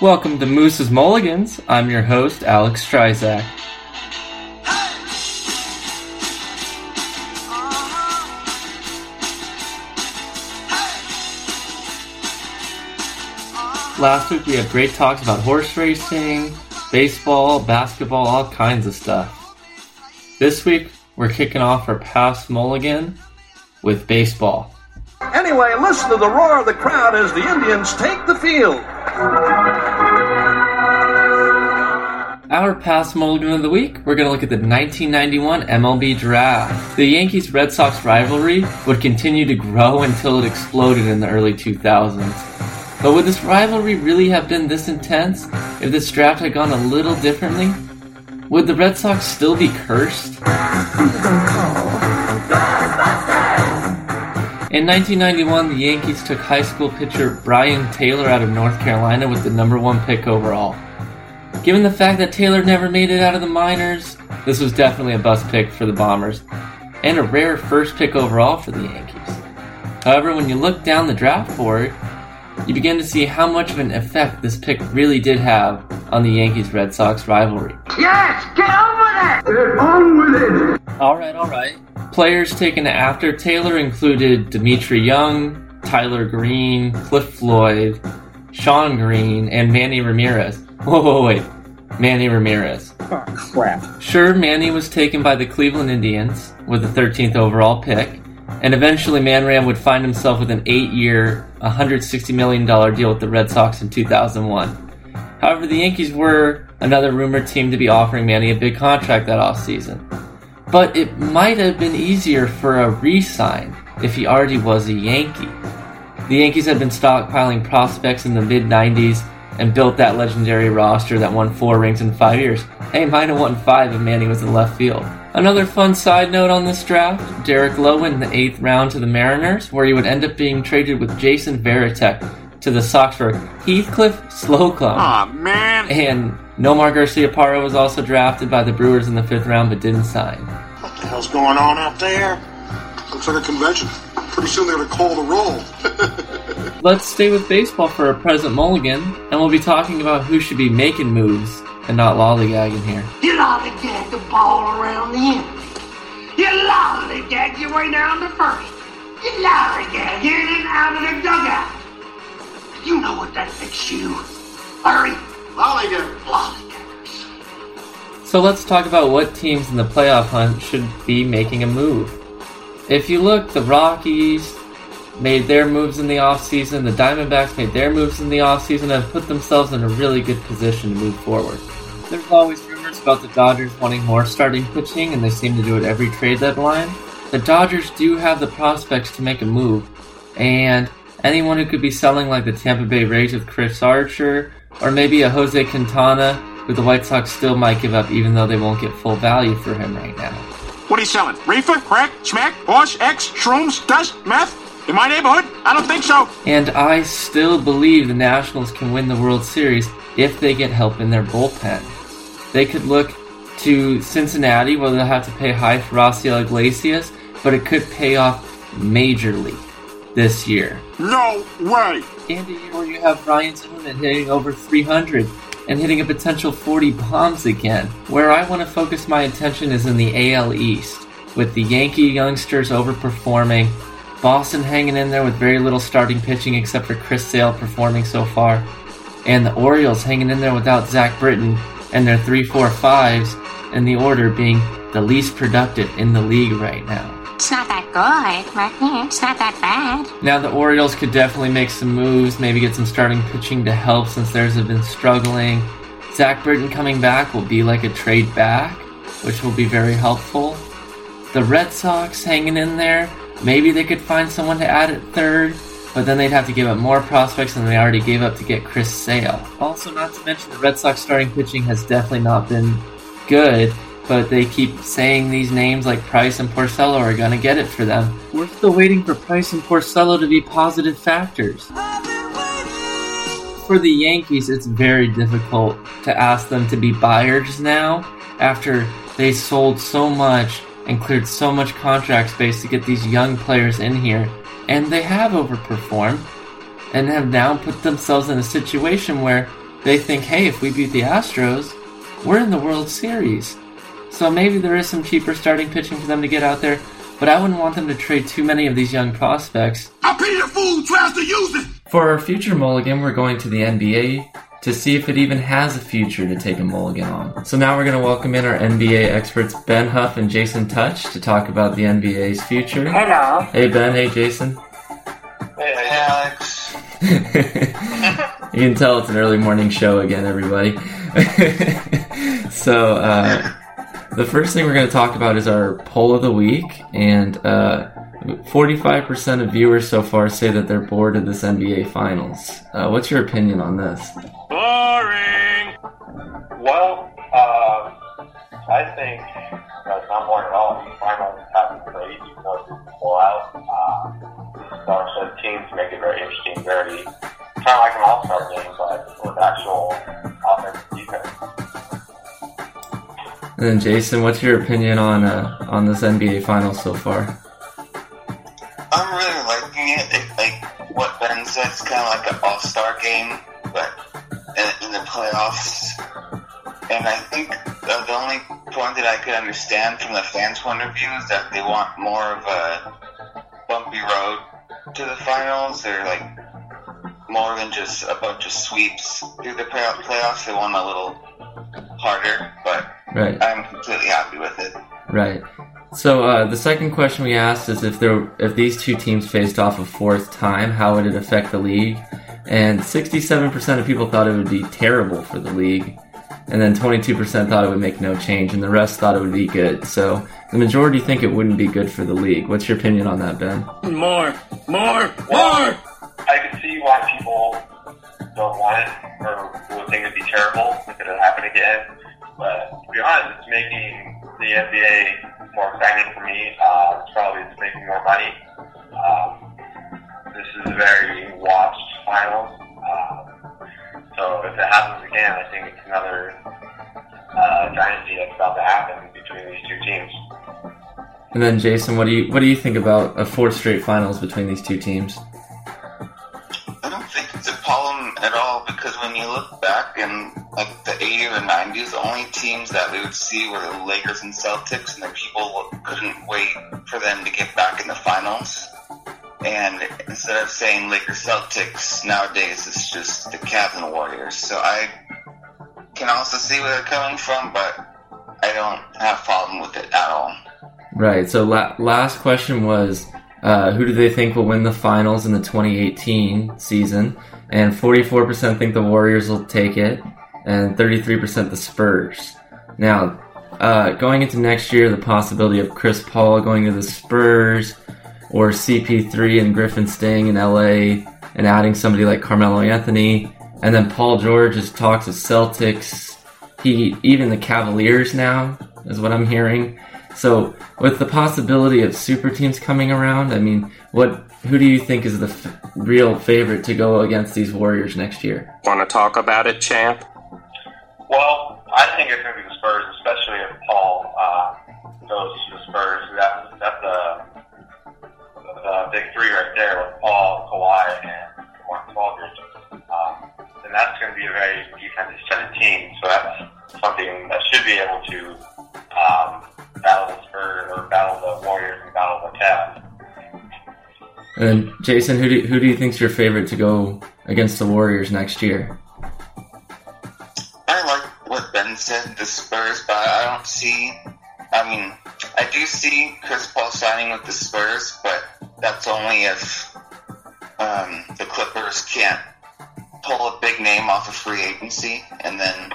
Welcome to Moose's Mulligans. I'm your host, Alex Strizak. Last week we had great talks about horse racing, baseball, basketball, all kinds of stuff. This week we're kicking off our past mulligan with baseball. Anyway, listen to the roar of the crowd as the Indians take the field. Our past mulligan of the week, we're going to look at the 1991 MLB draft. The Yankees Red Sox rivalry would continue to grow until it exploded in the early 2000s. But would this rivalry really have been this intense if this draft had gone a little differently? Would the Red Sox still be cursed? In 1991, the Yankees took high school pitcher Brien Taylor out of North Carolina with the number one pick overall. Given the fact that Taylor never made it out of the minors, this was definitely a bust pick for the Bombers, and a rare first pick overall for the Yankees. However, when you look down the draft board, you begin to see how much of an effect this pick really did have on the Yankees Red Sox rivalry. Yes, get on with it! Get on with it! Alright, alright. Players taken after Taylor included Dmitri Young, Tyler Green, Cliff Floyd, Shawn Green, and Manny Ramirez. Whoa, whoa, wait. Manny Ramirez. Oh, crap. Sure, Manny was taken by the Cleveland Indians with the 13th overall pick, and eventually Manram would find himself with an eight year, $160 million deal with the Red Sox in 2001. However, the Yankees were another rumored team to be offering Manny a big contract that offseason. But it might have been easier for a re sign if he already was a Yankee. The Yankees had been stockpiling prospects in the mid 90s and built that legendary roster that won four rings in five years. Hey, might have won five if Manny was in left field. Another fun side note on this draft Derek Lowe in the eighth round to the Mariners, where he would end up being traded with Jason Varitek to the Sox for Heathcliff Slocumb. Aw, man! And Nomar Garciaparra was also drafted by the Brewers in the fifth round but didn't sign. What the hell's going on out there? Looks like a convention. Pretty soon they're gonna call the roll. Let's stay with baseball for a present mulligan, and we'll be talking about who should be making moves and not lollygagging here. You lollygag the ball around the infield. You lollygag your way down to first. You lollygag in and out of the dugout. You know what that makes you. Hurry, Lollygag. lollygaggers. So let's talk about what teams in the playoff hunt should be making a move. If you look, the Rockies made their moves in the offseason, the Diamondbacks made their moves in the offseason, and put themselves in a really good position to move forward. There's always rumors about the Dodgers wanting more starting pitching, and they seem to do it every trade deadline. The Dodgers do have the prospects to make a move, and anyone who could be selling like the Tampa Bay Rays with Chris Archer, or maybe a Jose Quintana, who the White Sox still might give up even though they won't get full value for him right now. What are you selling? Reefer? Crack? Smack? Horse? X? Shrooms? Dust? Meth? In my neighborhood? I don't think so. And I still believe the Nationals can win the World Series if they get help in their bullpen. They could look to Cincinnati where they'll have to pay high for Raisel Iglesias, but it could pay off majorly this year. No way. And a year where you have Ryan Zimmerman hitting over 300 and hitting a potential 40 bombs again. Where I want to focus my attention is in the AL East, with the Yankee youngsters overperforming, Boston hanging in there with very little starting pitching except for Chris Sale performing so far, and the Orioles hanging in there without Zach Britton and their 3 4 5s in the order being the least productive in the league right now. Good, but it's not that bad. Now the Orioles could definitely make some moves, maybe get some starting pitching to help since theirs have been struggling. Zach Britton coming back will be like a trade back, which will be very helpful. The Red Sox hanging in there, maybe they could find someone to add at third, but then they'd have to give up more prospects than they already gave up to get Chris Sale. Also, not to mention the Red Sox starting pitching has definitely not been good, but they keep saying these names like Price and Porcello are gonna get it for them. We're still waiting for Price and Porcello to be positive factors. For the Yankees, it's very difficult to ask them to be buyers now after they sold so much and cleared so much contract space to get these young players in here. And they have overperformed and have now put themselves in a situation where they think, hey, if we beat the Astros, we're in the World Series. So maybe there is some cheaper starting pitching for them to get out there, but I wouldn't want them to trade too many of these young prospects. I pity the fool who tries to use it. For our future mulligan, we're going to the NBA to see if it even has a future to take a mulligan on. So now we're going to welcome in our NBA experts Ben Huff and Jason Touch to talk about the NBA's future. Hello. Hey Ben, hey Jason. Hey, Alex. you can tell it's an early morning show again, everybody. so, uh, the first thing we're going to talk about is our poll of the week, and uh, 45% of viewers so far say that they're bored of this NBA Finals. Uh, what's your opinion on this? Boring. Well, uh, I think that's not more at all. The finals have been great, even though it's full out. Uh, set teams make it very interesting, very kind of like an all-star game, but with And then Jason, what's your opinion on uh, on this NBA Finals so far? I'm really liking it. it like what Ben said, it's kind of like an all-star game, but in, in the playoffs. And I think uh, the only point that I could understand from the fans' point of view is that they want more of a bumpy road to the finals. They're like more than just a bunch of sweeps through the playoffs. They want a little harder, but Right. I'm completely happy with it. Right. So uh, the second question we asked is if there if these two teams faced off a fourth time, how would it affect the league? And 67% of people thought it would be terrible for the league, and then 22% thought it would make no change, and the rest thought it would be good. So the majority think it wouldn't be good for the league. What's your opinion on that, Ben? More, more, more. I can see why people don't want it or would think it'd be terrible if it happened again. But to be honest, it's making the NBA more exciting for me. Uh, it's probably it's making more money. Um, this is a very watched finals. Uh, so if it happens again, I think it's another uh, dynasty that's about to happen between these two teams. And then Jason, what do you what do you think about a fourth straight finals between these two teams? 90s, the only teams that we would see were the Lakers and Celtics, and the people couldn't wait for them to get back in the finals. And instead of saying Lakers Celtics, nowadays it's just the Cavs and Warriors. So I can also see where they're coming from, but I don't have a problem with it at all. Right. So la- last question was, uh, who do they think will win the finals in the 2018 season? And 44% think the Warriors will take it, and 33% the Spurs. Now, uh, going into next year, the possibility of Chris Paul going to the Spurs, or CP3 and Griffin staying in LA and adding somebody like Carmelo Anthony, and then Paul George has talks with Celtics. He even the Cavaliers now is what I'm hearing. So, with the possibility of super teams coming around, I mean, what who do you think is the f- real favorite to go against these Warriors next year? Want to talk about it, champ? Well, I think it's going to be the Spurs, especially if Paul uh, goes to the Spurs. That's that's a, a big three right there with Paul, Kawhi, and Mark Aldridge. Um, and that's going to be a very defensive-centered team. So that's something that should be able to um, battle the Spurs or battle the Warriors and battle the Cavs. And Jason, who do who do you think's your favorite to go against the Warriors next year? Said, the Spurs, but I don't see. I mean, I do see Chris Paul signing with the Spurs, but that's only if um, the Clippers can't pull a big name off of free agency and then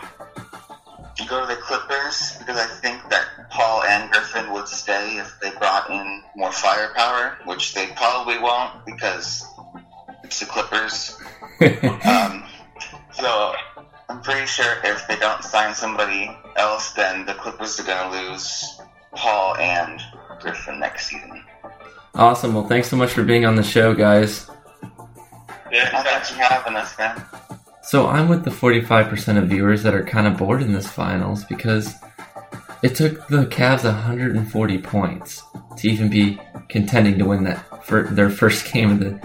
go to the Clippers because I think that Paul and Griffin would stay if they brought in more firepower, which they probably won't because it's the Clippers. um, so I'm pretty sure if they don't sign somebody else, then the Clippers are going to lose Paul and Griffin next season. Awesome. Well, thanks so much for being on the show, guys. Yeah, thanks for having us, man. So I'm with the 45% of viewers that are kind of bored in this finals because it took the Cavs 140 points to even be contending to win that for their first game of the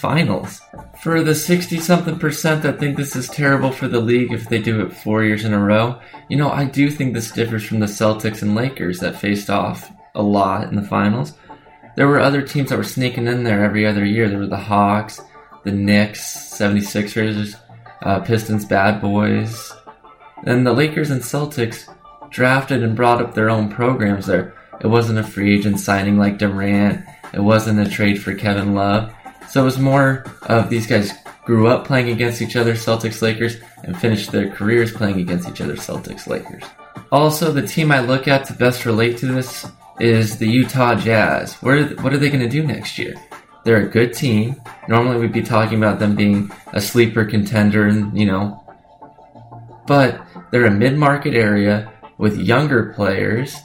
finals. For the 60 something percent that think this is terrible for the league if they do it four years in a row, you know, I do think this differs from the Celtics and Lakers that faced off a lot in the finals. There were other teams that were sneaking in there every other year. There were the Hawks, the Knicks, 76ers, uh, Pistons, Bad Boys. And the Lakers and Celtics drafted and brought up their own programs there. It wasn't a free agent signing like Durant. It wasn't a trade for Kevin Love. So it was more of these guys grew up playing against each other, Celtics Lakers, and finished their careers playing against each other, Celtics Lakers. Also, the team I look at to best relate to this is the Utah Jazz. What are, what are they going to do next year? They're a good team. Normally, we'd be talking about them being a sleeper contender, and you know, but they're a mid-market area with younger players,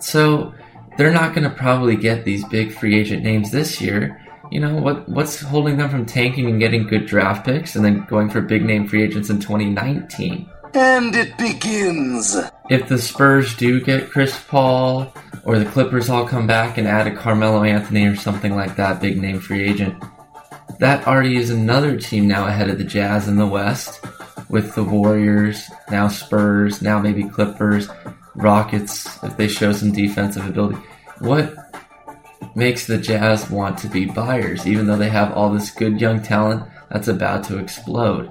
so they're not going to probably get these big free agent names this year you know what what's holding them from tanking and getting good draft picks and then going for big name free agents in 2019 and it begins. If the spurs do get chris paul or the clippers all come back and add a carmelo anthony or something like that big name free agent that already is another team now ahead of the jazz in the west with the warriors now spurs now maybe clippers rockets if they show some defensive ability. What makes the Jazz want to be buyers, even though they have all this good young talent that's about to explode.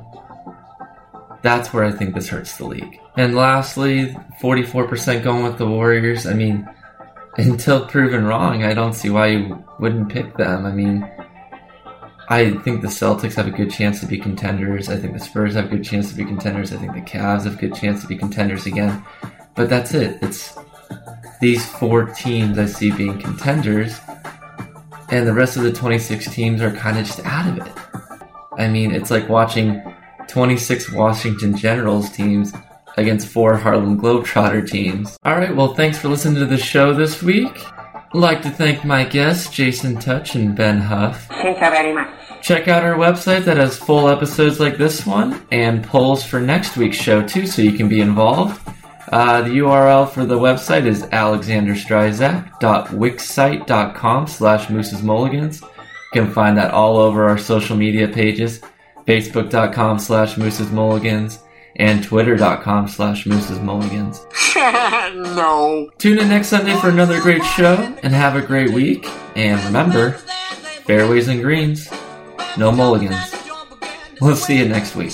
That's where I think this hurts the league. And lastly, 44% going with the Warriors. I mean, until proven wrong, I don't see why you wouldn't pick them. I mean, I think the Celtics have a good chance to be contenders. I think the Spurs have a good chance to be contenders. I think the Cavs have a good chance to be contenders again. But that's it. It's these four teams I see being contenders, and the rest of the 26 teams are kind of just out of it. I mean, it's like watching 26 Washington Generals teams against four Harlem Globetrotter teams. Alright, well, thanks for listening to the show this week. I'd like to thank my guests, Jason Touch and Ben Huff. Thank you very much. Check out our website that has full episodes like this one and polls for next week's show too, so you can be involved. Uh, the URL for the website is alexanderstrizak.wixsite.com slash moosesmulligans. You can find that all over our social media pages, facebook.com slash moosesmulligans and twitter.com slash moosesmulligans. no. Tune in next Sunday for another great show and have a great week. And remember, fairways and greens, no mulligans. We'll see you next week.